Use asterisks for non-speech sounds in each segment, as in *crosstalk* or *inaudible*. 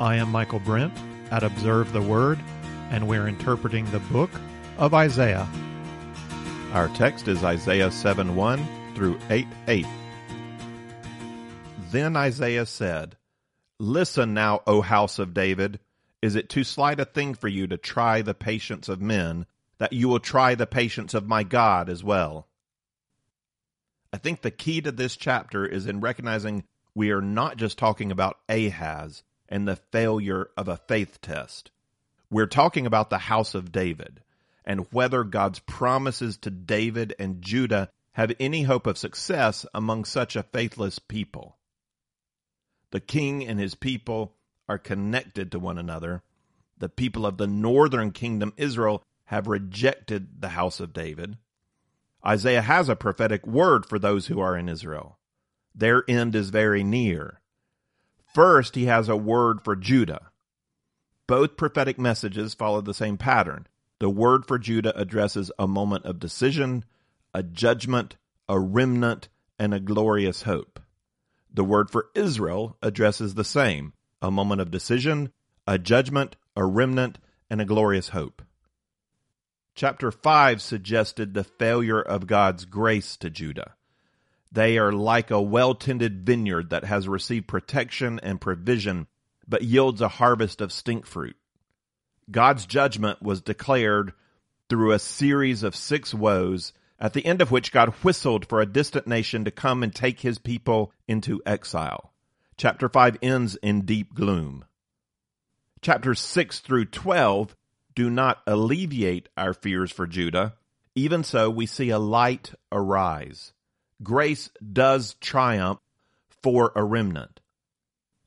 I am Michael Brent at Observe the Word, and we're interpreting the book of Isaiah. Our text is Isaiah 7 1 through 8 8. Then Isaiah said, Listen now, O house of David. Is it too slight a thing for you to try the patience of men, that you will try the patience of my God as well? I think the key to this chapter is in recognizing we are not just talking about Ahaz and the failure of a faith test. We're talking about the house of David and whether God's promises to David and Judah have any hope of success among such a faithless people. The king and his people are connected to one another. The people of the northern kingdom, Israel, have rejected the house of David. Isaiah has a prophetic word for those who are in Israel. Their end is very near. First, he has a word for Judah. Both prophetic messages follow the same pattern. The word for Judah addresses a moment of decision, a judgment, a remnant, and a glorious hope. The word for Israel addresses the same a moment of decision, a judgment, a remnant, and a glorious hope. Chapter 5 suggested the failure of God's grace to Judah. They are like a well tended vineyard that has received protection and provision, but yields a harvest of stink fruit. God's judgment was declared through a series of six woes, at the end of which God whistled for a distant nation to come and take his people into exile. Chapter 5 ends in deep gloom. Chapters 6 through 12 do not alleviate our fears for Judah. Even so, we see a light arise. Grace does triumph for a remnant.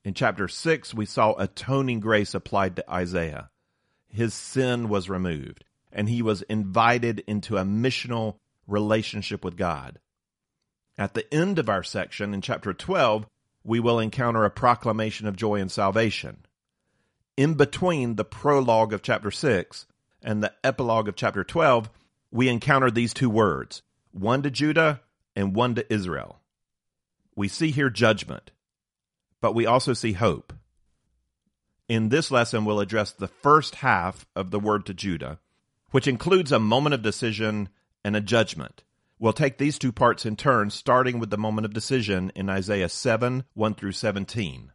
In chapter 6, we saw atoning grace applied to Isaiah. His sin was removed, and he was invited into a missional relationship with God. At the end of our section in chapter 12, we will encounter a proclamation of joy and salvation. In between the prologue of chapter 6 and the epilogue of chapter 12, we encounter these two words one to Judah and one to Israel. We see here judgment, but we also see hope. In this lesson, we'll address the first half of the word to Judah, which includes a moment of decision and a judgment. We'll take these two parts in turn, starting with the moment of decision in Isaiah 7 1 through 17.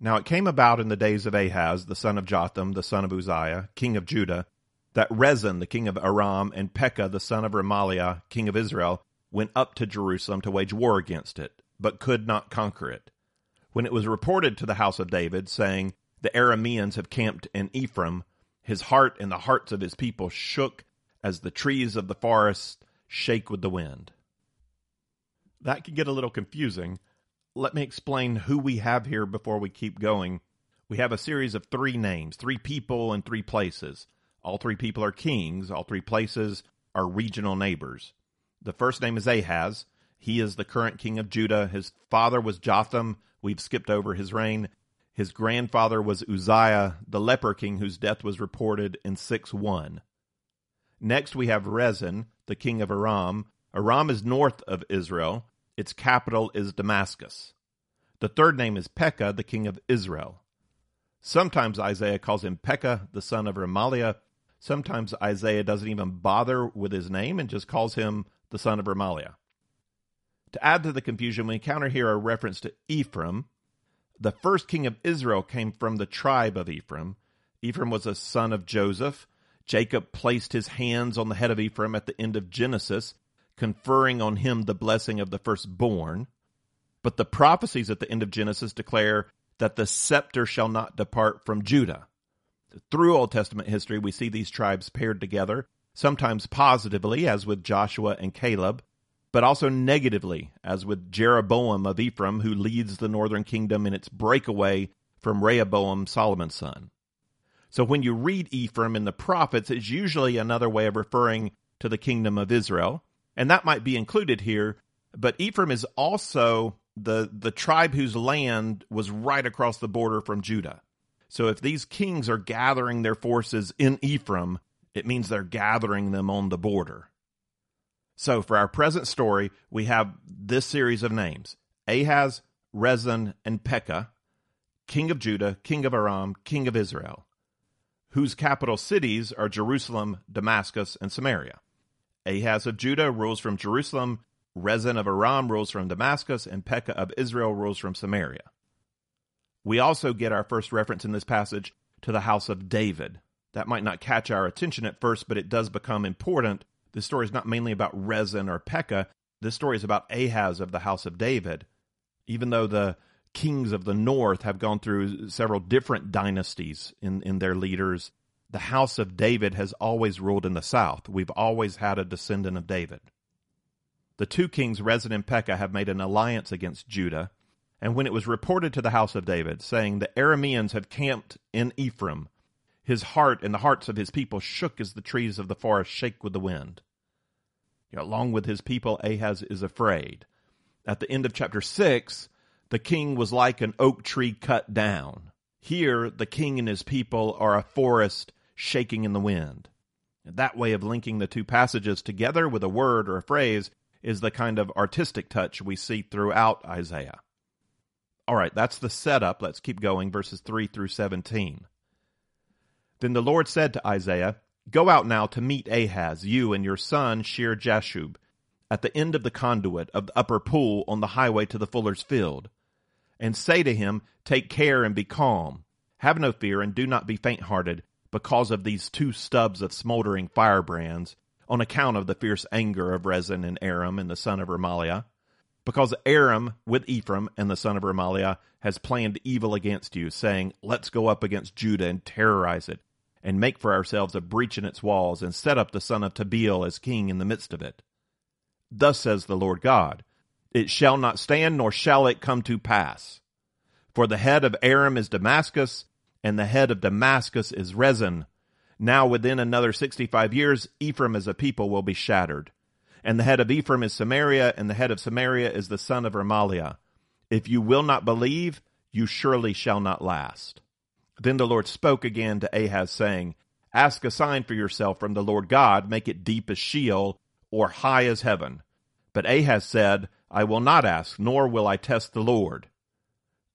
Now it came about in the days of Ahaz, the son of Jotham, the son of Uzziah, king of Judah, that Rezin, the king of Aram, and Pekah, the son of Remaliah, king of Israel, went up to Jerusalem to wage war against it, but could not conquer it. When it was reported to the house of David, saying, The Arameans have camped in Ephraim, his heart and the hearts of his people shook as the trees of the forest shake with the wind. That can get a little confusing. Let me explain who we have here before we keep going. We have a series of three names, three people and three places. All three people are kings, all three places are regional neighbors. The first name is Ahaz. He is the current king of Judah. His father was Jotham. We've skipped over his reign. His grandfather was Uzziah, the leper king whose death was reported in 6 1. Next, we have Rezin, the king of Aram. Aram is north of Israel. Its capital is Damascus. The third name is Pekah, the king of Israel. Sometimes Isaiah calls him Pekah, the son of Remaliah. Sometimes Isaiah doesn't even bother with his name and just calls him the son of Remaliah. To add to the confusion, we encounter here a reference to Ephraim. The first king of Israel came from the tribe of Ephraim. Ephraim was a son of Joseph. Jacob placed his hands on the head of Ephraim at the end of Genesis, conferring on him the blessing of the firstborn. But the prophecies at the end of Genesis declare that the scepter shall not depart from Judah. Through Old Testament history, we see these tribes paired together, sometimes positively, as with Joshua and Caleb, but also negatively, as with Jeroboam of Ephraim, who leads the northern kingdom in its breakaway from Rehoboam, Solomon's son. So when you read Ephraim in the prophets, it's usually another way of referring to the kingdom of Israel. And that might be included here. But Ephraim is also the, the tribe whose land was right across the border from Judah. So if these kings are gathering their forces in Ephraim, it means they're gathering them on the border. So for our present story, we have this series of names Ahaz, Rezin, and Pekah king of Judah, king of Aram, king of Israel, whose capital cities are Jerusalem, Damascus, and Samaria. Ahaz of Judah rules from Jerusalem, Rezin of Aram rules from Damascus, and Pekah of Israel rules from Samaria. We also get our first reference in this passage to the house of David. That might not catch our attention at first, but it does become important. This story is not mainly about Rezin or Pekah. This story is about Ahaz of the house of David. Even though the kings of the north have gone through several different dynasties in, in their leaders, the house of David has always ruled in the south. We've always had a descendant of David. The two kings, Rezin and Pekah, have made an alliance against Judah. And when it was reported to the house of David, saying, The Arameans have camped in Ephraim, his heart and the hearts of his people shook as the trees of the forest shake with the wind. Along with his people, Ahaz is afraid. At the end of chapter 6, the king was like an oak tree cut down. Here, the king and his people are a forest shaking in the wind. That way of linking the two passages together with a word or a phrase is the kind of artistic touch we see throughout Isaiah. All right, that's the setup. Let's keep going, verses 3 through 17. Then the Lord said to Isaiah, Go out now to meet Ahaz, you and your son Shear Jashub, at the end of the conduit of the upper pool on the highway to the fuller's field, and say to him, Take care and be calm. Have no fear and do not be faint hearted because of these two stubs of smoldering firebrands, on account of the fierce anger of Rezin and Aram and the son of Remaliah because Aram with Ephraim and the son of Remaliah has planned evil against you, saying, Let's go up against Judah and terrorize it, and make for ourselves a breach in its walls, and set up the son of Tabeel as king in the midst of it. Thus says the Lord God, It shall not stand, nor shall it come to pass. For the head of Aram is Damascus, and the head of Damascus is Rezin. Now within another sixty five years, Ephraim as a people will be shattered and the head of Ephraim is Samaria, and the head of Samaria is the son of Remaliah. If you will not believe, you surely shall not last. Then the Lord spoke again to Ahaz, saying, Ask a sign for yourself from the Lord God, make it deep as Sheol, or high as heaven. But Ahaz said, I will not ask, nor will I test the Lord.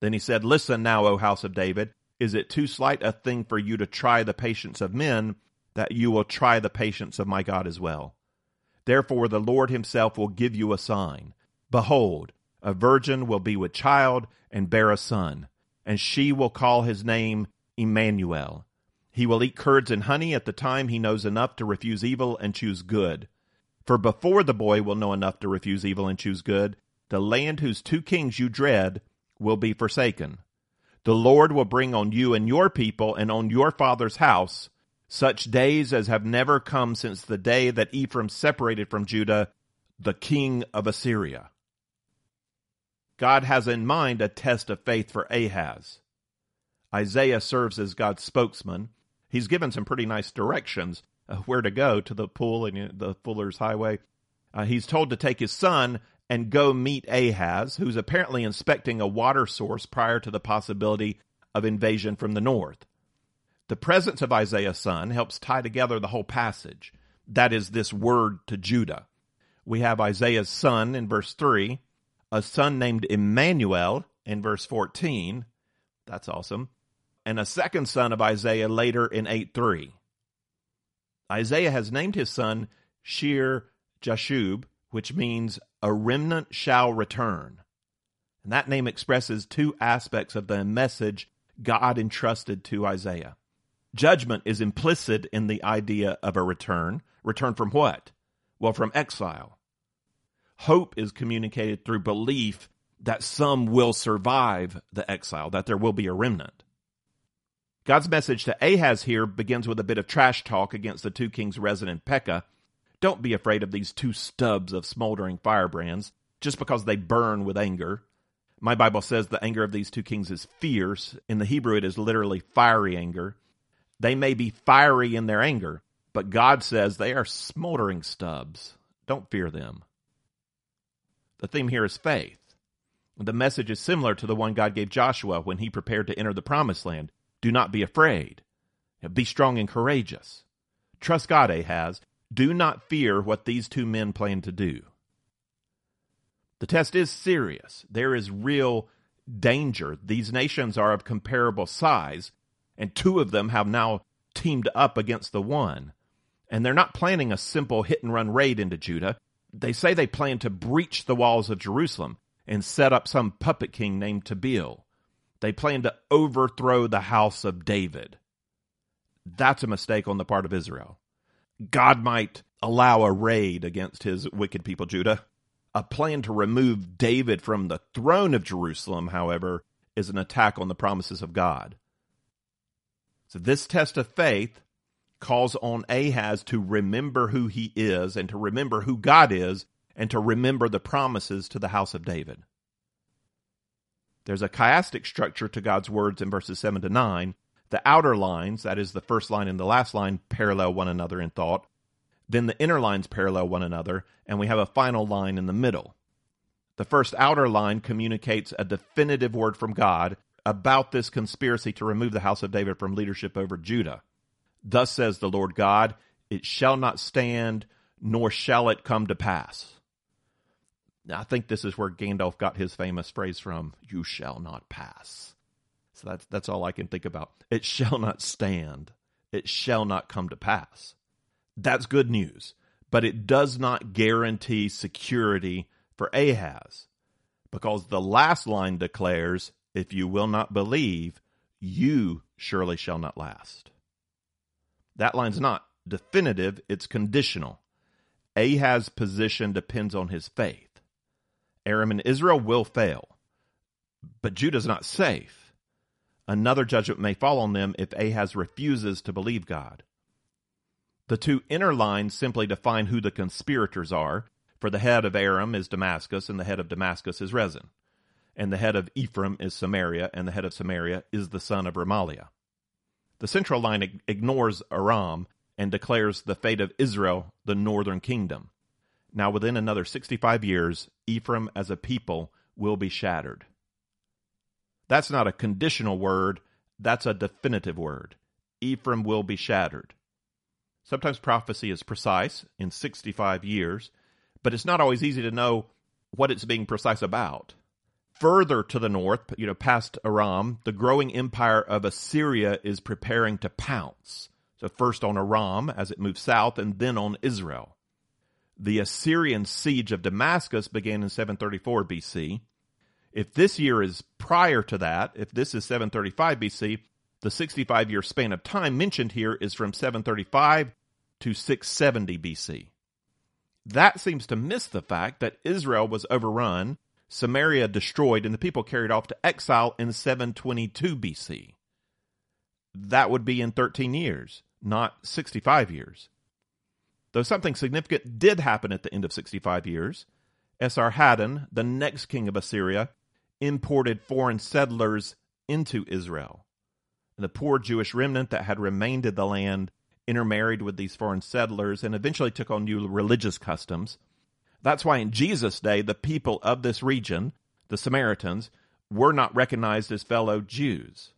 Then he said, Listen now, O house of David, is it too slight a thing for you to try the patience of men, that you will try the patience of my God as well? Therefore the Lord himself will give you a sign. Behold, a virgin will be with child and bear a son, and she will call his name Emmanuel. He will eat curds and honey at the time he knows enough to refuse evil and choose good. For before the boy will know enough to refuse evil and choose good, the land whose two kings you dread will be forsaken. The Lord will bring on you and your people and on your father's house such days as have never come since the day that Ephraim separated from Judah, the king of Assyria. God has in mind a test of faith for Ahaz. Isaiah serves as God's spokesman. He's given some pretty nice directions of where to go to the pool and the Fuller's Highway. Uh, he's told to take his son and go meet Ahaz, who's apparently inspecting a water source prior to the possibility of invasion from the north. The presence of Isaiah's son helps tie together the whole passage. That is this word to Judah. We have Isaiah's son in verse 3, a son named Emmanuel in verse 14. That's awesome. And a second son of Isaiah later in 8 3. Isaiah has named his son Shear Jashub, which means a remnant shall return. And that name expresses two aspects of the message God entrusted to Isaiah. Judgment is implicit in the idea of a return. Return from what? Well, from exile. Hope is communicated through belief that some will survive the exile, that there will be a remnant. God's message to Ahaz here begins with a bit of trash talk against the two kings Rezin and Pekah. Don't be afraid of these two stubs of smoldering firebrands just because they burn with anger. My Bible says the anger of these two kings is fierce. In the Hebrew, it is literally fiery anger. They may be fiery in their anger, but God says they are smoldering stubs. Don't fear them. The theme here is faith. The message is similar to the one God gave Joshua when he prepared to enter the promised land. Do not be afraid. Be strong and courageous. Trust God, Ahaz. Do not fear what these two men plan to do. The test is serious. There is real danger. These nations are of comparable size, and two of them have now teamed up against the one. And they're not planning a simple hit and run raid into Judah. They say they plan to breach the walls of Jerusalem and set up some puppet king named Tabeel. They plan to overthrow the house of David. That's a mistake on the part of Israel. God might allow a raid against his wicked people, Judah. A plan to remove David from the throne of Jerusalem, however, is an attack on the promises of God. So, this test of faith calls on Ahaz to remember who he is and to remember who God is and to remember the promises to the house of David. There's a chiastic structure to God's words in verses 7 to 9. The outer lines, that is the first line and the last line, parallel one another in thought. Then the inner lines parallel one another, and we have a final line in the middle. The first outer line communicates a definitive word from God about this conspiracy to remove the house of David from leadership over Judah. Thus says the Lord God, it shall not stand, nor shall it come to pass. I think this is where Gandalf got his famous phrase from, you shall not pass. So that's, that's all I can think about. It shall not stand. It shall not come to pass. That's good news, but it does not guarantee security for Ahaz because the last line declares, if you will not believe, you surely shall not last. That line's not definitive, it's conditional. Ahaz's position depends on his faith. Aram and Israel will fail, but Judah's not safe. Another judgment may fall on them if Ahaz refuses to believe God. The two inner lines simply define who the conspirators are, for the head of Aram is Damascus, and the head of Damascus is Rezin. And the head of Ephraim is Samaria, and the head of Samaria is the son of Remaliah. The central line ignores Aram and declares the fate of Israel, the northern kingdom. Now, within another 65 years, Ephraim as a people will be shattered. That's not a conditional word, that's a definitive word. Ephraim will be shattered. Sometimes prophecy is precise in 65 years, but it's not always easy to know what it's being precise about. Further to the north, you know, past Aram, the growing empire of Assyria is preparing to pounce. So first on Aram as it moves south and then on Israel. The Assyrian siege of Damascus began in 734 BC. If this year is prior to that, if this is 735 BC, the 65 year span of time mentioned here is from 735 to 670 BC. That seems to miss the fact that Israel was overrun, Samaria destroyed, and the people carried off to exile in 722 BC. That would be in 13 years, not 65 years. Though something significant did happen at the end of 65 years, Esarhaddon, the next king of Assyria, imported foreign settlers into Israel. The poor Jewish remnant that had remained in the land intermarried with these foreign settlers and eventually took on new religious customs. That's why in Jesus' day, the people of this region, the Samaritans, were not recognized as fellow Jews.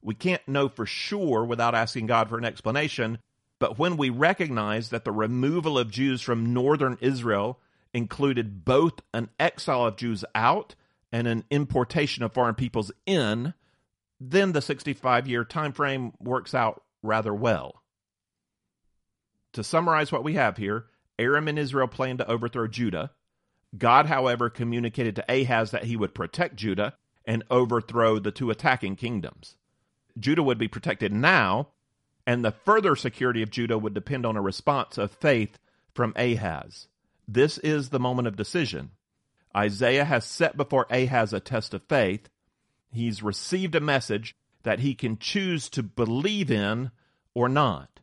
We can't know for sure without asking God for an explanation but when we recognize that the removal of Jews from northern Israel included both an exile of Jews out and an importation of foreign peoples in, then the 65 year time frame works out rather well. To summarize what we have here, Aram and Israel planned to overthrow Judah. God, however, communicated to Ahaz that he would protect Judah and overthrow the two attacking kingdoms. Judah would be protected now and the further security of Judah would depend on a response of faith from Ahaz. This is the moment of decision. Isaiah has set before Ahaz a test of faith. He's received a message that he can choose to believe in or not.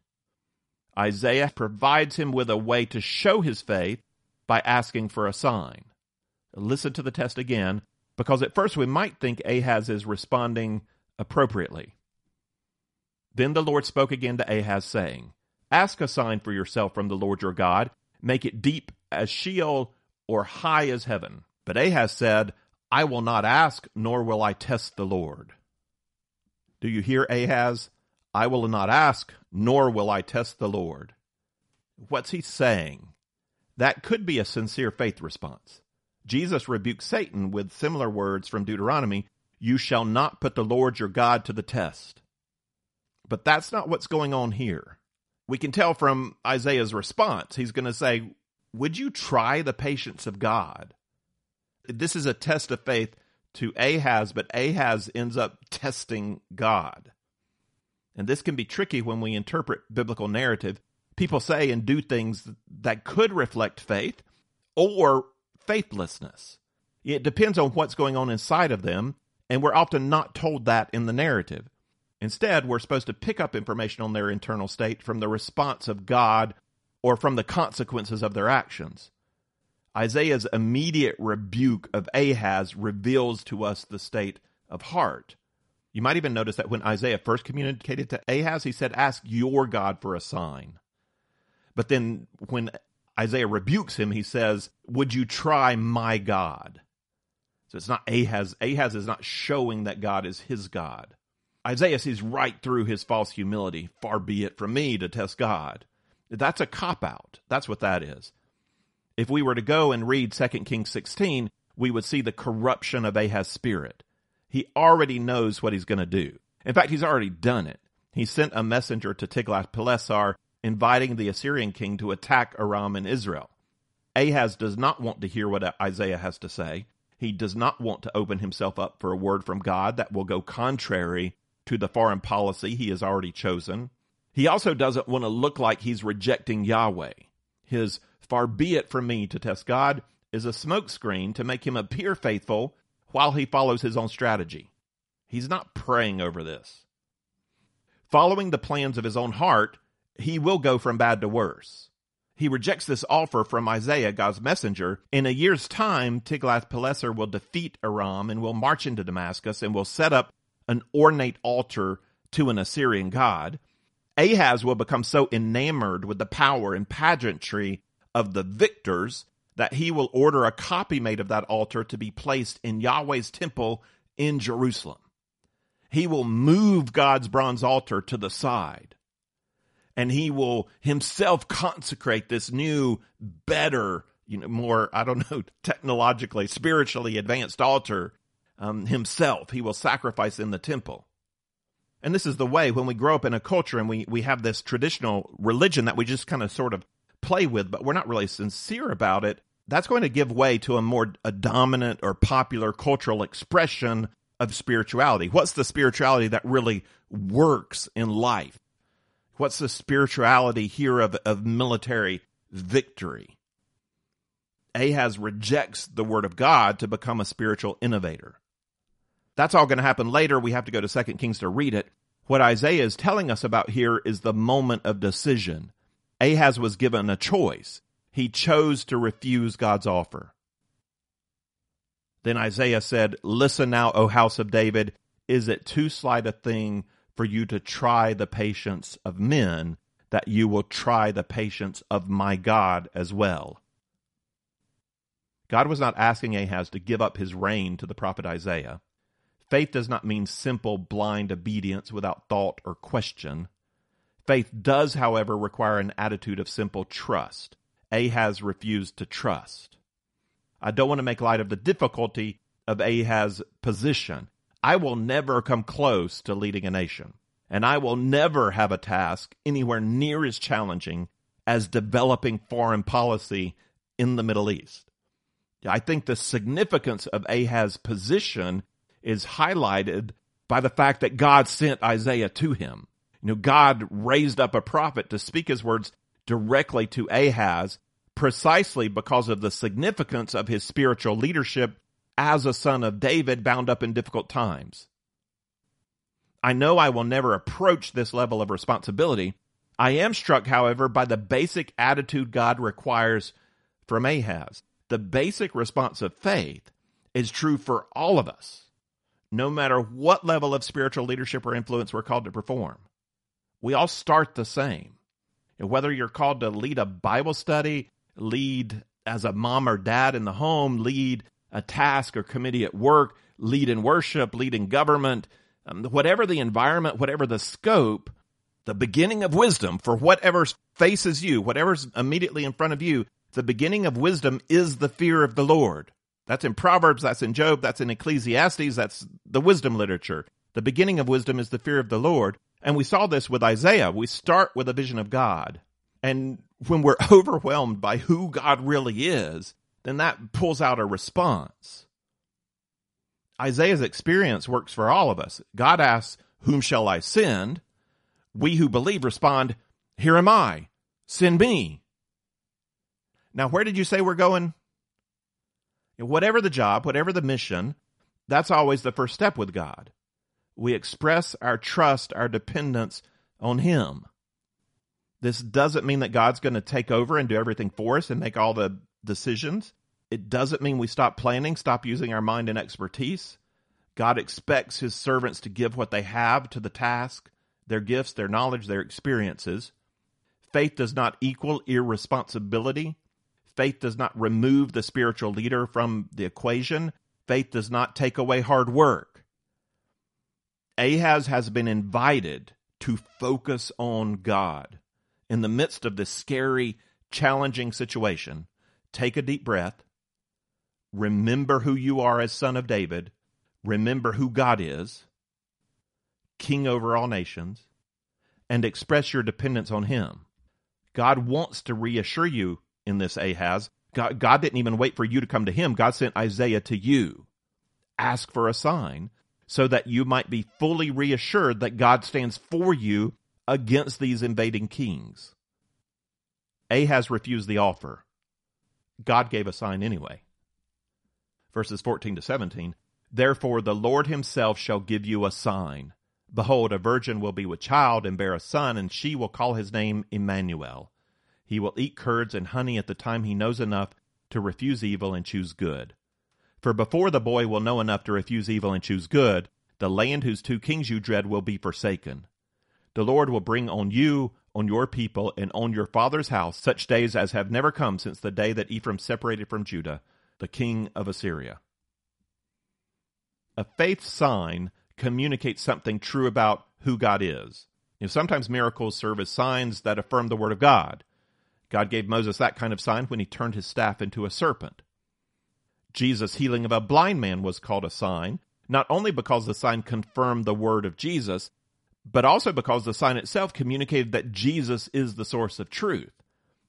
Isaiah provides him with a way to show his faith by asking for a sign. Listen to the test again, because at first we might think Ahaz is responding appropriately. Then the Lord spoke again to Ahaz, saying, Ask a sign for yourself from the Lord your God, make it deep as Sheol or high as heaven. But Ahaz said, I will not ask, nor will I test the Lord. Do you hear, Ahaz? I will not ask, nor will I test the Lord. What's he saying? That could be a sincere faith response. Jesus rebuked Satan with similar words from Deuteronomy You shall not put the Lord your God to the test. But that's not what's going on here. We can tell from Isaiah's response. He's going to say, Would you try the patience of God? This is a test of faith to Ahaz, but Ahaz ends up testing God. And this can be tricky when we interpret biblical narrative. People say and do things that could reflect faith or faithlessness. It depends on what's going on inside of them, and we're often not told that in the narrative. Instead, we're supposed to pick up information on their internal state from the response of God or from the consequences of their actions. Isaiah's immediate rebuke of Ahaz reveals to us the state of heart. You might even notice that when Isaiah first communicated to Ahaz, he said, Ask your God for a sign. But then when Isaiah rebukes him, he says, Would you try my God? So it's not Ahaz. Ahaz is not showing that God is his God. Isaiah sees right through his false humility. Far be it from me to test God. That's a cop out. That's what that is. If we were to go and read 2 Kings 16, we would see the corruption of Ahaz's spirit. He already knows what he's going to do. In fact, he's already done it. He sent a messenger to Tiglath-Pileser inviting the Assyrian king to attack Aram and Israel. Ahaz does not want to hear what Isaiah has to say. He does not want to open himself up for a word from God that will go contrary to the foreign policy he has already chosen. He also doesn't want to look like he's rejecting Yahweh. His far be it from me to test God is a smokescreen to make him appear faithful while he follows his own strategy. He's not praying over this. Following the plans of his own heart, he will go from bad to worse. He rejects this offer from Isaiah, God's messenger. In a year's time, Tiglath-Pileser will defeat Aram and will march into Damascus and will set up an ornate altar to an Assyrian god. Ahaz will become so enamored with the power and pageantry of the victors that he will order a copy made of that altar to be placed in Yahweh's temple in Jerusalem. He will move God's bronze altar to the side and he will himself consecrate this new, better, you know, more, I don't know, *laughs* technologically, spiritually advanced altar um, himself. He will sacrifice in the temple. And this is the way when we grow up in a culture and we, we have this traditional religion that we just kind of sort of play with, but we're not really sincere about it. That's going to give way to a more a dominant or popular cultural expression of spirituality. What's the spirituality that really works in life? What's the spirituality here of, of military victory? Ahaz rejects the word of God to become a spiritual innovator. That's all going to happen later. We have to go to 2 Kings to read it. What Isaiah is telling us about here is the moment of decision. Ahaz was given a choice. He chose to refuse God's offer. Then Isaiah said, Listen now, O house of David, is it too slight a thing for you to try the patience of men, that you will try the patience of my God as well. God was not asking Ahaz to give up his reign to the prophet Isaiah. Faith does not mean simple, blind obedience without thought or question. Faith does, however, require an attitude of simple trust. Ahaz refused to trust. I don't want to make light of the difficulty of Ahaz's position. I will never come close to leading a nation, and I will never have a task anywhere near as challenging as developing foreign policy in the Middle East. I think the significance of Ahaz's position is highlighted by the fact that God sent Isaiah to him. You know, God raised up a prophet to speak his words directly to Ahaz precisely because of the significance of his spiritual leadership as a son of David bound up in difficult times. I know I will never approach this level of responsibility. I am struck, however, by the basic attitude God requires from Ahaz. The basic response of faith is true for all of us, no matter what level of spiritual leadership or influence we're called to perform. We all start the same. Whether you're called to lead a Bible study, lead as a mom or dad in the home, lead a task or committee at work, lead in worship, lead in government, um, whatever the environment, whatever the scope, the beginning of wisdom for whatever faces you, whatever's immediately in front of you, the beginning of wisdom is the fear of the Lord. That's in Proverbs, that's in Job, that's in Ecclesiastes, that's the wisdom literature. The beginning of wisdom is the fear of the Lord. And we saw this with Isaiah. We start with a vision of God. And when we're *laughs* overwhelmed by who God really is, then that pulls out a response. Isaiah's experience works for all of us. God asks, Whom shall I send? We who believe respond, Here am I, send me. Now, where did you say we're going? Whatever the job, whatever the mission, that's always the first step with God. We express our trust, our dependence on Him. This doesn't mean that God's going to take over and do everything for us and make all the decisions. It doesn't mean we stop planning, stop using our mind and expertise. God expects His servants to give what they have to the task, their gifts, their knowledge, their experiences. Faith does not equal irresponsibility. Faith does not remove the spiritual leader from the equation. Faith does not take away hard work. Ahaz has been invited to focus on God. In the midst of this scary, challenging situation, take a deep breath. Remember who you are as son of David. Remember who God is, king over all nations, and express your dependence on him. God wants to reassure you in this Ahaz. God, God didn't even wait for you to come to him. God sent Isaiah to you. Ask for a sign so that you might be fully reassured that God stands for you against these invading kings. Ahaz refused the offer. God gave a sign anyway. Verses 14 to 17 Therefore the Lord himself shall give you a sign. Behold, a virgin will be with child and bear a son, and she will call his name Emmanuel. He will eat curds and honey at the time he knows enough to refuse evil and choose good. For before the boy will know enough to refuse evil and choose good, the land whose two kings you dread will be forsaken. The Lord will bring on you, on your people, and on your father's house such days as have never come since the day that Ephraim separated from Judah, the king of Assyria. A faith sign communicates something true about who God is. You know, sometimes miracles serve as signs that affirm the word of God. God gave Moses that kind of sign when he turned his staff into a serpent. Jesus' healing of a blind man was called a sign, not only because the sign confirmed the word of Jesus, but also because the sign itself communicated that Jesus is the source of truth,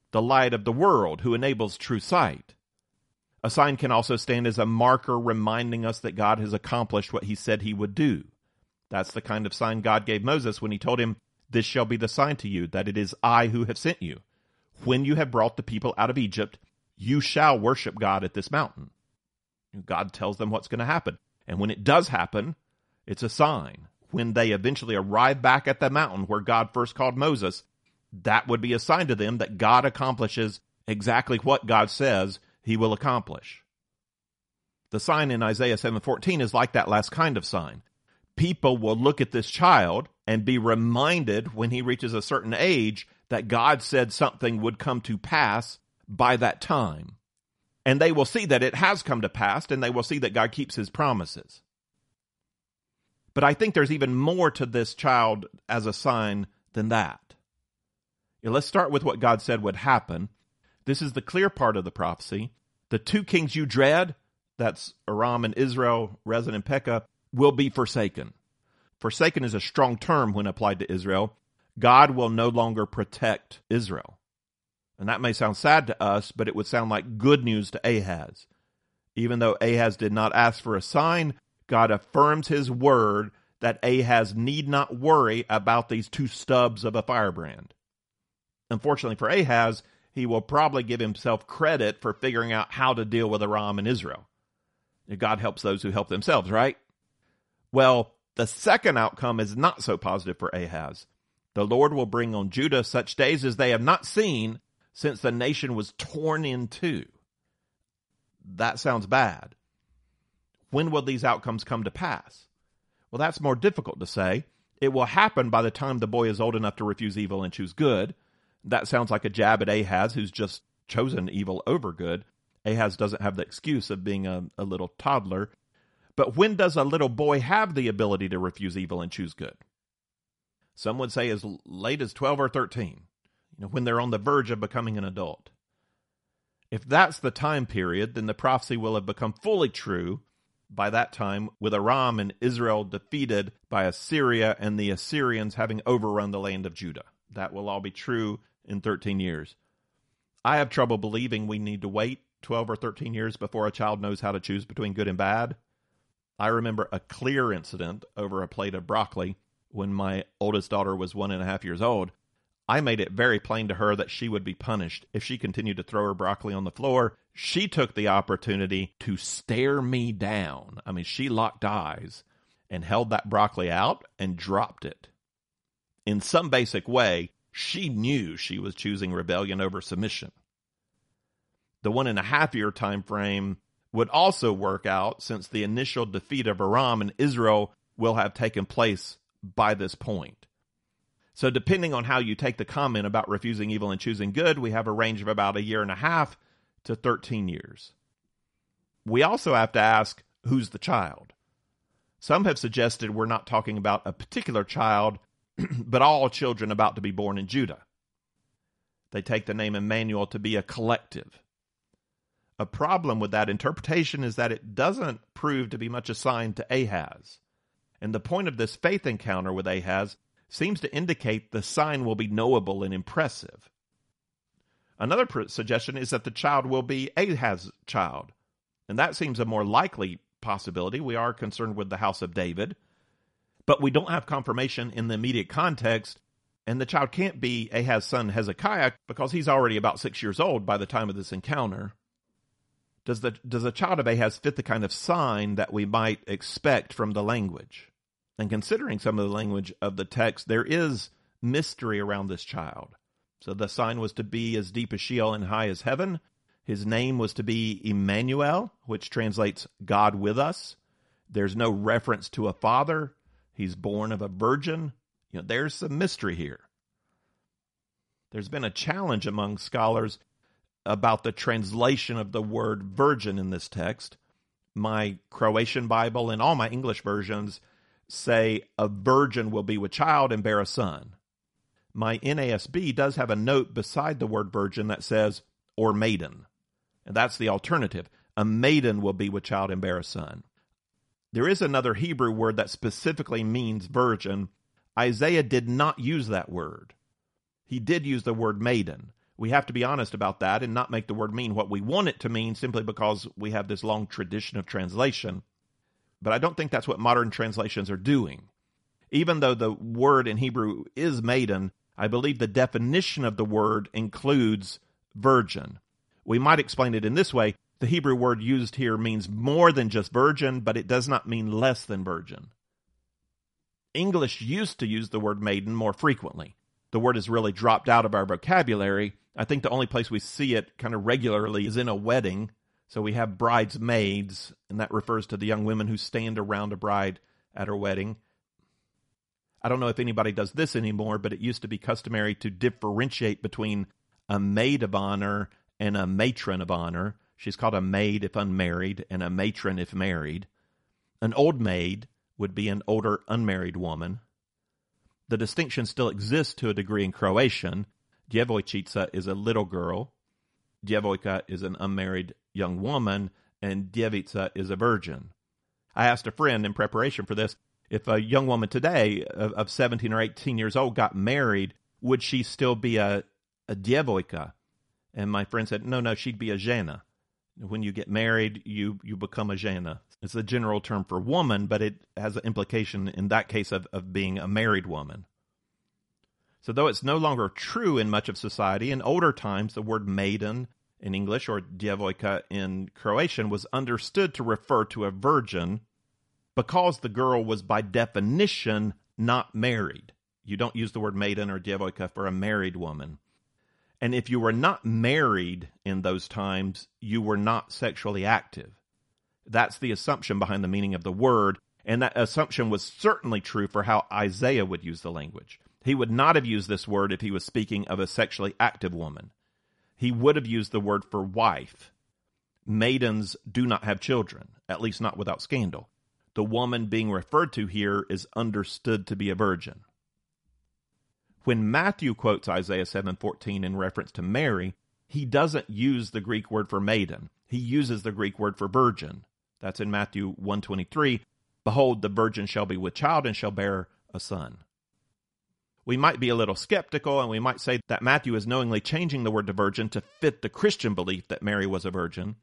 the light of the world who enables true sight. A sign can also stand as a marker reminding us that God has accomplished what he said he would do. That's the kind of sign God gave Moses when he told him, This shall be the sign to you that it is I who have sent you. When you have brought the people out of Egypt, you shall worship God at this mountain. God tells them what's going to happen. And when it does happen, it's a sign. When they eventually arrive back at the mountain where God first called Moses, that would be a sign to them that God accomplishes exactly what God says he will accomplish. The sign in Isaiah 7:14 is like that last kind of sign. People will look at this child and be reminded when he reaches a certain age that God said something would come to pass by that time. And they will see that it has come to pass and they will see that God keeps his promises. But I think there's even more to this child as a sign than that. let's start with what God said would happen. This is the clear part of the prophecy. The two kings you dread, that's Aram and Israel, Rezin and Pekah, will be forsaken. Forsaken is a strong term when applied to Israel. God will no longer protect Israel. And that may sound sad to us, but it would sound like good news to Ahaz. Even though Ahaz did not ask for a sign, God affirms his word that Ahaz need not worry about these two stubs of a firebrand. Unfortunately for Ahaz, he will probably give himself credit for figuring out how to deal with Aram and Israel. God helps those who help themselves, right? Well, the second outcome is not so positive for Ahaz. The Lord will bring on Judah such days as they have not seen since the nation was torn in two. That sounds bad. When will these outcomes come to pass? Well, that's more difficult to say. It will happen by the time the boy is old enough to refuse evil and choose good, that sounds like a jab at Ahaz, who's just chosen evil over good. Ahaz doesn't have the excuse of being a, a little toddler. But when does a little boy have the ability to refuse evil and choose good? Some would say as late as 12 or 13, you know, when they're on the verge of becoming an adult. If that's the time period, then the prophecy will have become fully true by that time, with Aram and Israel defeated by Assyria and the Assyrians having overrun the land of Judah. That will all be true in 13 years. I have trouble believing we need to wait 12 or 13 years before a child knows how to choose between good and bad. I remember a clear incident over a plate of broccoli when my oldest daughter was one and a half years old. I made it very plain to her that she would be punished if she continued to throw her broccoli on the floor. She took the opportunity to stare me down. I mean, she locked eyes and held that broccoli out and dropped it. In some basic way, she knew she was choosing rebellion over submission. The one and a half year time frame would also work out since the initial defeat of Aram and Israel will have taken place by this point. So, depending on how you take the comment about refusing evil and choosing good, we have a range of about a year and a half to 13 years. We also have to ask who's the child? Some have suggested we're not talking about a particular child, *clears throat* but all children about to be born in Judah. They take the name Emmanuel to be a collective. A problem with that interpretation is that it doesn't prove to be much assigned to Ahaz. And the point of this faith encounter with Ahaz seems to indicate the sign will be knowable and impressive. Another suggestion is that the child will be Ahaz's child, and that seems a more likely possibility. We are concerned with the house of David, but we don't have confirmation in the immediate context, and the child can't be Ahaz's son Hezekiah because he's already about six years old by the time of this encounter. Does the does a child of Ahaz fit the kind of sign that we might expect from the language? And considering some of the language of the text, there is mystery around this child. So the sign was to be as deep as Sheol and high as heaven. His name was to be Emmanuel, which translates God with us. There's no reference to a father. He's born of a virgin. You know, there's some mystery here. There's been a challenge among scholars about the translation of the word virgin in this text. My Croatian Bible and all my English versions say a virgin will be with child and bear a son my NASB does have a note beside the word virgin that says, or maiden. And that's the alternative. A maiden will be with child and bear a son. There is another Hebrew word that specifically means virgin. Isaiah did not use that word. He did use the word maiden. We have to be honest about that and not make the word mean what we want it to mean simply because we have this long tradition of translation. But I don't think that's what modern translations are doing. Even though the word in Hebrew is maiden, I believe the definition of the word includes virgin. We might explain it in this way the Hebrew word used here means more than just virgin, but it does not mean less than virgin. English used to use the word maiden more frequently. The word has really dropped out of our vocabulary. I think the only place we see it kind of regularly is in a wedding. So we have bridesmaids, and that refers to the young women who stand around a bride at her wedding. I don't know if anybody does this anymore, but it used to be customary to differentiate between a maid of honor and a matron of honor. She's called a maid if unmarried and a matron if married. An old maid would be an older unmarried woman. The distinction still exists to a degree in Croatian. Djevojčica is a little girl, Djevojka is an unmarried young woman, and Djevica is a virgin. I asked a friend in preparation for this if a young woman today of, of 17 or 18 years old got married, would she still be a, a djevojka? And my friend said, no, no, she'd be a žena. When you get married, you, you become a žena. It's a general term for woman, but it has an implication in that case of, of being a married woman. So, though it's no longer true in much of society, in older times, the word maiden in English or djevojka in Croatian was understood to refer to a virgin because the girl was by definition not married. You don't use the word maiden or djevojka for a married woman. And if you were not married in those times, you were not sexually active. That's the assumption behind the meaning of the word. And that assumption was certainly true for how Isaiah would use the language. He would not have used this word if he was speaking of a sexually active woman. He would have used the word for wife. Maidens do not have children, at least not without scandal the woman being referred to here is understood to be a virgin. When Matthew quotes Isaiah 7:14 in reference to Mary, he doesn't use the Greek word for maiden. He uses the Greek word for virgin. That's in Matthew 123. Behold, the virgin shall be with child and shall bear a son. We might be a little skeptical and we might say that Matthew is knowingly changing the word virgin to fit the Christian belief that Mary was a virgin.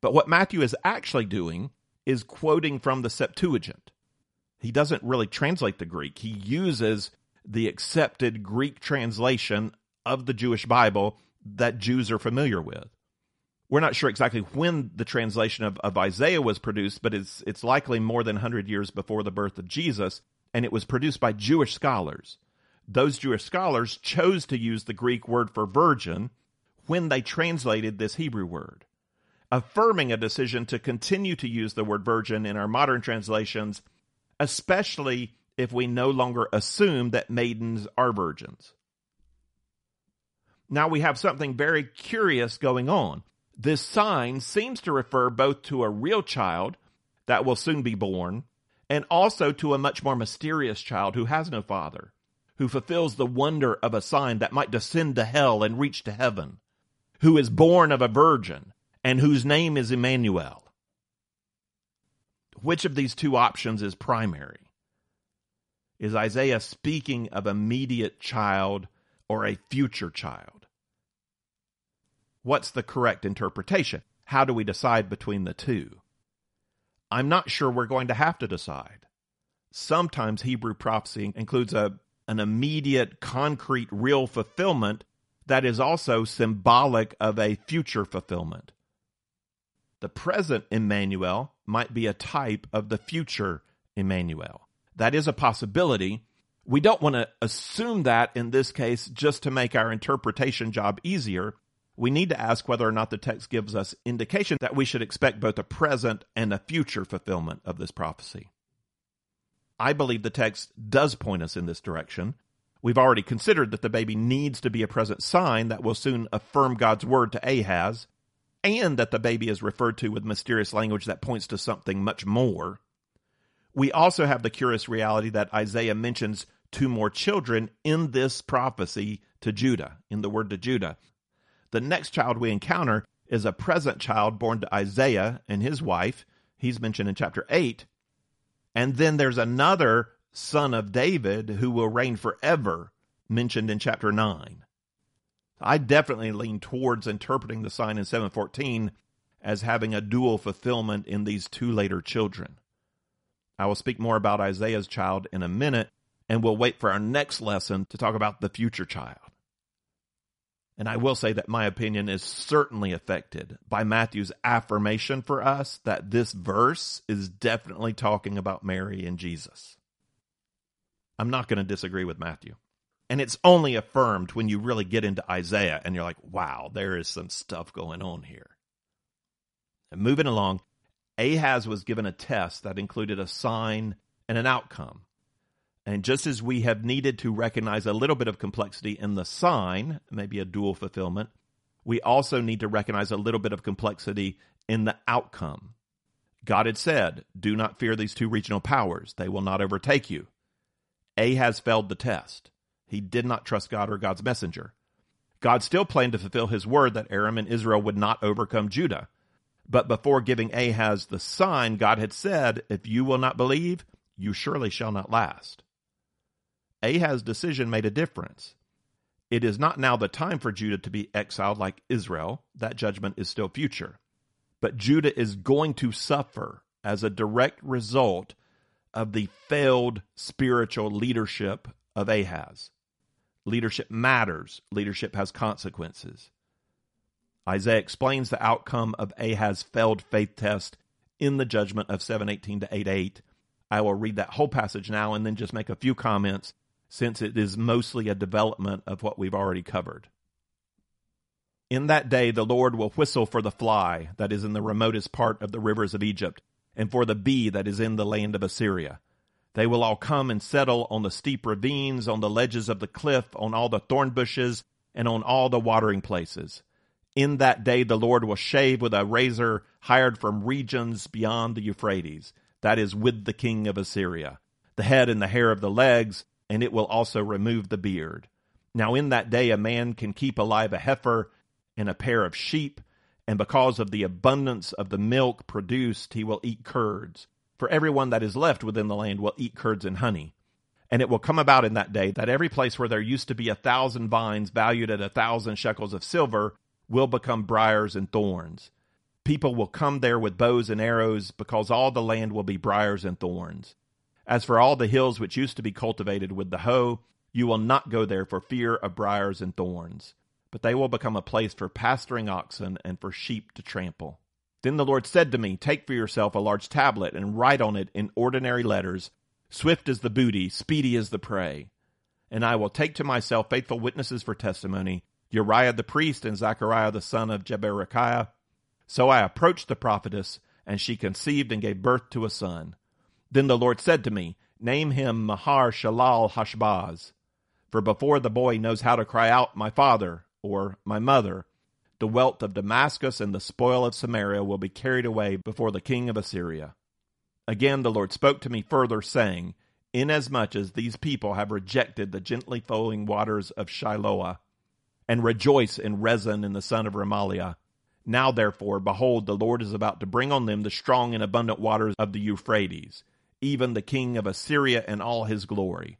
But what Matthew is actually doing is quoting from the Septuagint. He doesn't really translate the Greek. He uses the accepted Greek translation of the Jewish Bible that Jews are familiar with. We're not sure exactly when the translation of, of Isaiah was produced, but it's, it's likely more than 100 years before the birth of Jesus, and it was produced by Jewish scholars. Those Jewish scholars chose to use the Greek word for virgin when they translated this Hebrew word, affirming a decision to continue to use the word virgin in our modern translations, especially if we no longer assume that maidens are virgins. Now we have something very curious going on. This sign seems to refer both to a real child that will soon be born and also to a much more mysterious child who has no father, who fulfills the wonder of a sign that might descend to hell and reach to heaven, who is born of a virgin and whose name is Emmanuel. Which of these two options is primary? Is Isaiah speaking of immediate child or a future child? What's the correct interpretation? How do we decide between the two? I'm not sure we're going to have to decide. Sometimes Hebrew prophecy includes a, an immediate, concrete, real fulfillment that is also symbolic of a future fulfillment. The present Emmanuel might be a type of the future Emmanuel. That is a possibility. We don't want to assume that in this case just to make our interpretation job easier we need to ask whether or not the text gives us indication that we should expect both a present and a future fulfillment of this prophecy. I believe the text does point us in this direction. We've already considered that the baby needs to be a present sign that will soon affirm God's word to Ahaz, and that the baby is referred to with mysterious language that points to something much more. We also have the curious reality that Isaiah mentions two more children in this prophecy to Judah, in the word to Judah. The next child we encounter is a present child born to Isaiah and his wife. He's mentioned in chapter 8. And then there's another son of David who will reign forever, mentioned in chapter 9. I definitely lean towards interpreting the sign in 714 as having a dual fulfillment in these two later children. I will speak more about Isaiah's child in a minute, and we'll wait for our next lesson to talk about the future child. And I will say that my opinion is certainly affected by Matthew's affirmation for us that this verse is definitely talking about Mary and Jesus. I'm not going to disagree with Matthew. And it's only affirmed when you really get into Isaiah and you're like, wow, there is some stuff going on here. And moving along, Ahaz was given a test that included a sign and an outcome. And just as we have needed to recognize a little bit of complexity in the sign, maybe a dual fulfillment, we also need to recognize a little bit of complexity in the outcome. God had said, Do not fear these two regional powers, they will not overtake you. Ahaz failed the test. He did not trust God or God's messenger. God still planned to fulfill his word that Aram and Israel would not overcome Judah. But before giving Ahaz the sign, God had said, If you will not believe, you surely shall not last. Ahaz's decision made a difference. It is not now the time for Judah to be exiled like Israel. That judgment is still future. But Judah is going to suffer as a direct result of the failed spiritual leadership of Ahaz. Leadership matters, leadership has consequences. Isaiah explains the outcome of Ahaz's failed faith test in the judgment of 718 to 88. I will read that whole passage now and then just make a few comments since it is mostly a development of what we've already covered. In that day the Lord will whistle for the fly that is in the remotest part of the rivers of Egypt, and for the bee that is in the land of Assyria. They will all come and settle on the steep ravines, on the ledges of the cliff, on all the thorn bushes, and on all the watering places. In that day the Lord will shave with a razor hired from regions beyond the Euphrates, that is, with the king of Assyria, the head and the hair of the legs, and it will also remove the beard. Now in that day a man can keep alive a heifer and a pair of sheep, and because of the abundance of the milk produced, he will eat curds. For everyone that is left within the land will eat curds and honey. And it will come about in that day that every place where there used to be a thousand vines valued at a thousand shekels of silver will become briars and thorns. People will come there with bows and arrows because all the land will be briars and thorns. As for all the hills which used to be cultivated with the hoe, you will not go there for fear of briars and thorns, but they will become a place for pasturing oxen and for sheep to trample. Then the Lord said to me, Take for yourself a large tablet and write on it in ordinary letters, Swift is the booty, speedy is the prey. And I will take to myself faithful witnesses for testimony, Uriah the priest and Zechariah the son of Jeberechiah. So I approached the prophetess, and she conceived and gave birth to a son. Then the Lord said to me, Name him Maher Shalal Hashbaz, for before the boy knows how to cry out, My father, or My mother, the wealth of Damascus and the spoil of Samaria will be carried away before the king of Assyria. Again the Lord spoke to me further, saying, Inasmuch as these people have rejected the gently flowing waters of Shiloah, and rejoice in Rezin and the son of Remaliah, now therefore, behold, the Lord is about to bring on them the strong and abundant waters of the Euphrates, even the king of Assyria and all his glory.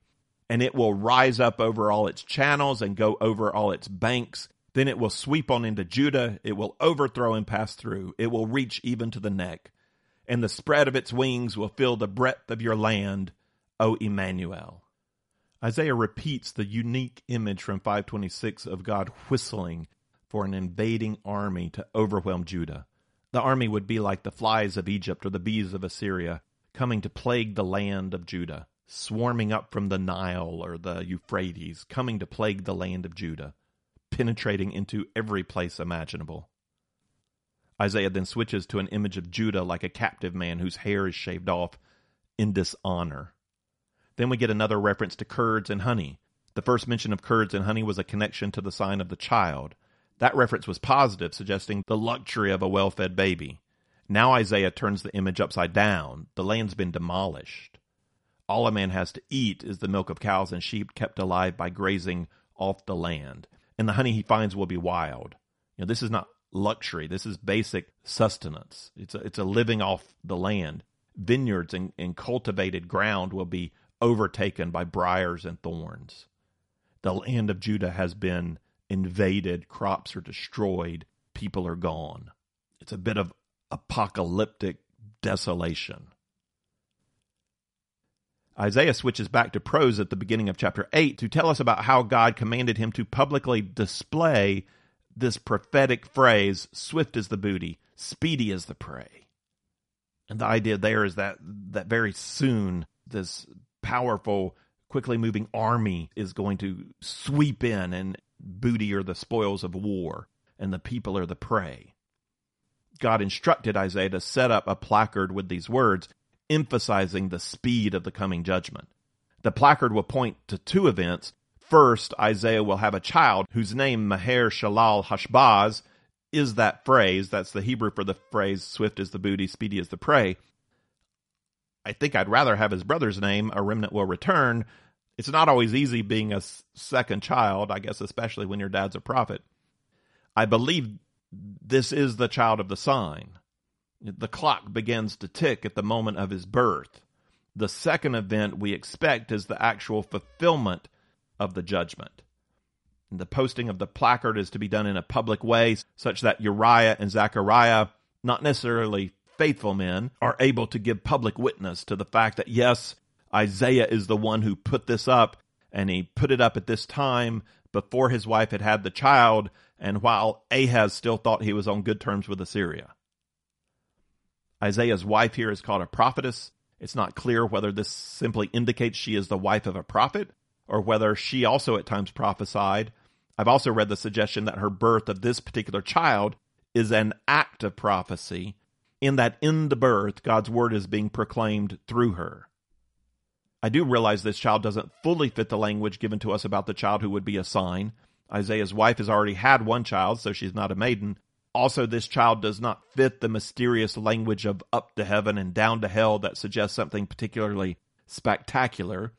And it will rise up over all its channels and go over all its banks. Then it will sweep on into Judah. It will overthrow and pass through. It will reach even to the neck. And the spread of its wings will fill the breadth of your land, O Emmanuel. Isaiah repeats the unique image from 526 of God whistling for an invading army to overwhelm Judah. The army would be like the flies of Egypt or the bees of Assyria, coming to plague the land of Judah, swarming up from the Nile or the Euphrates, coming to plague the land of Judah, penetrating into every place imaginable. Isaiah then switches to an image of Judah like a captive man whose hair is shaved off in dishonor. Then we get another reference to curds and honey. The first mention of curds and honey was a connection to the sign of the child. That reference was positive, suggesting the luxury of a well fed baby. Now Isaiah turns the image upside down. The land's been demolished. All a man has to eat is the milk of cows and sheep kept alive by grazing off the land. And the honey he finds will be wild. You know, this is not luxury. This is basic sustenance. It's a, it's a living off the land. Vineyards and, and cultivated ground will be overtaken by briars and thorns. The land of Judah has been invaded, crops are destroyed, people are gone. It's a bit of apocalyptic desolation. Isaiah switches back to prose at the beginning of chapter 8 to tell us about how God commanded him to publicly display this prophetic phrase swift as the booty, speedy as the prey. And the idea there is that that very soon this powerful, quickly moving army is going to sweep in and booty are the spoils of war, and the people are the prey. God instructed Isaiah to set up a placard with these words, emphasizing the speed of the coming judgment. The placard will point to two events. First, Isaiah will have a child whose name, Maher Shalal Hashbaz, is that phrase. That's the Hebrew for the phrase, swift is the booty, speedy is the prey. I think I'd rather have his brother's name, a remnant will return, it's not always easy being a second child, I guess, especially when your dad's a prophet. I believe this is the child of the sign. The clock begins to tick at the moment of his birth. The second event we expect is the actual fulfillment of the judgment. The posting of the placard is to be done in a public way such that Uriah and Zechariah, not necessarily faithful men, are able to give public witness to the fact that, yes, Isaiah is the one who put this up, and he put it up at this time before his wife had had the child, and while Ahaz still thought he was on good terms with Assyria. Isaiah's wife here is called a prophetess. It's not clear whether this simply indicates she is the wife of a prophet or whether she also at times prophesied. I've also read the suggestion that her birth of this particular child is an act of prophecy, in that in the birth, God's word is being proclaimed through her. I do realize this child doesn't fully fit the language given to us about the child who would be a sign. Isaiah's wife has already had one child, so she's not a maiden. Also, this child does not fit the mysterious language of up to heaven and down to hell that suggests something particularly spectacular.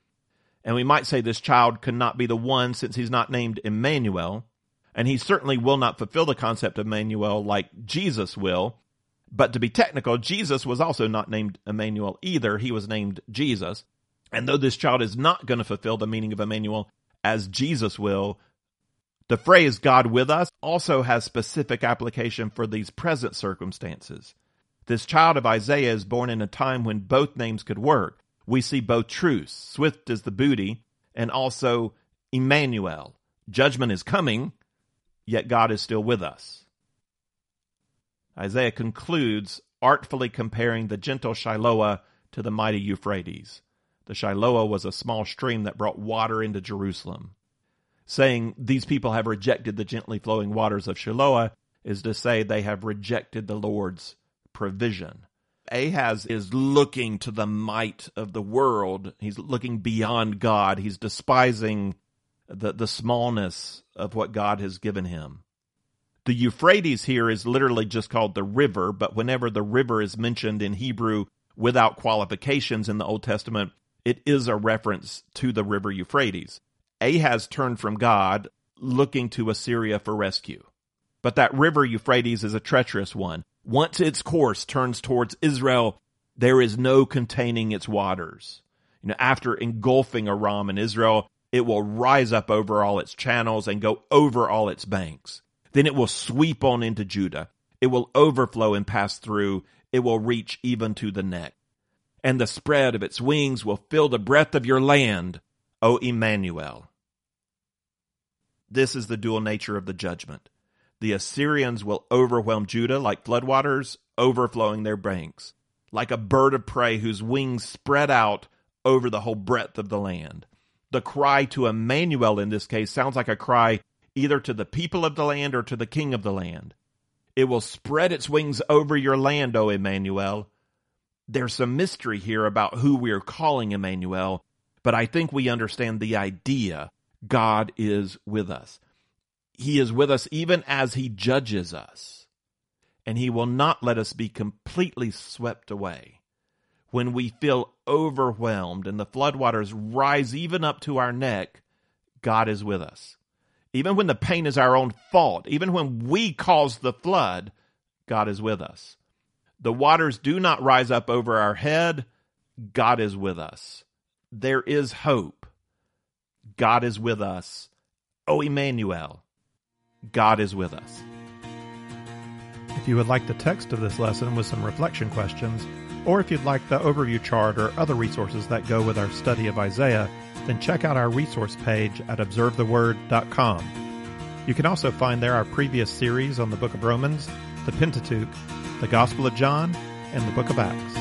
And we might say this child could not be the one since he's not named Emmanuel. And he certainly will not fulfill the concept of Emmanuel like Jesus will. But to be technical, Jesus was also not named Emmanuel either. He was named Jesus. And though this child is not going to fulfill the meaning of Emmanuel as Jesus will, the phrase God with us also has specific application for these present circumstances. This child of Isaiah is born in a time when both names could work. We see both truths. Swift as the booty, and also Emmanuel. Judgment is coming, yet God is still with us. Isaiah concludes artfully comparing the gentle Shiloah to the mighty Euphrates. The Shiloah was a small stream that brought water into Jerusalem. Saying these people have rejected the gently flowing waters of Shiloah is to say they have rejected the Lord's provision. Ahaz is looking to the might of the world. He's looking beyond God. He's despising the, the smallness of what God has given him. The Euphrates here is literally just called the river, but whenever the river is mentioned in Hebrew without qualifications in the Old Testament, it is a reference to the river Euphrates. Ahaz turned from God, looking to Assyria for rescue. But that river Euphrates is a treacherous one. Once its course turns towards Israel, there is no containing its waters. You know, after engulfing Aram and Israel, it will rise up over all its channels and go over all its banks. Then it will sweep on into Judah. It will overflow and pass through. It will reach even to the neck. And the spread of its wings will fill the breadth of your land, O Emmanuel. This is the dual nature of the judgment. The Assyrians will overwhelm Judah like floodwaters, overflowing their banks, like a bird of prey whose wings spread out over the whole breadth of the land. The cry to Emmanuel in this case sounds like a cry either to the people of the land or to the king of the land. It will spread its wings over your land, O Emmanuel. There's some mystery here about who we are calling Emmanuel, but I think we understand the idea. God is with us. He is with us even as He judges us. And He will not let us be completely swept away. When we feel overwhelmed and the floodwaters rise even up to our neck, God is with us. Even when the pain is our own fault, even when we cause the flood, God is with us. The waters do not rise up over our head. God is with us. There is hope. God is with us. O Emmanuel. God is with us. If you would like the text of this lesson with some reflection questions, or if you'd like the overview chart or other resources that go with our study of Isaiah, then check out our resource page at observetheword.com. You can also find there our previous series on the book of Romans, the Pentateuch, the Gospel of John, and the book of Acts.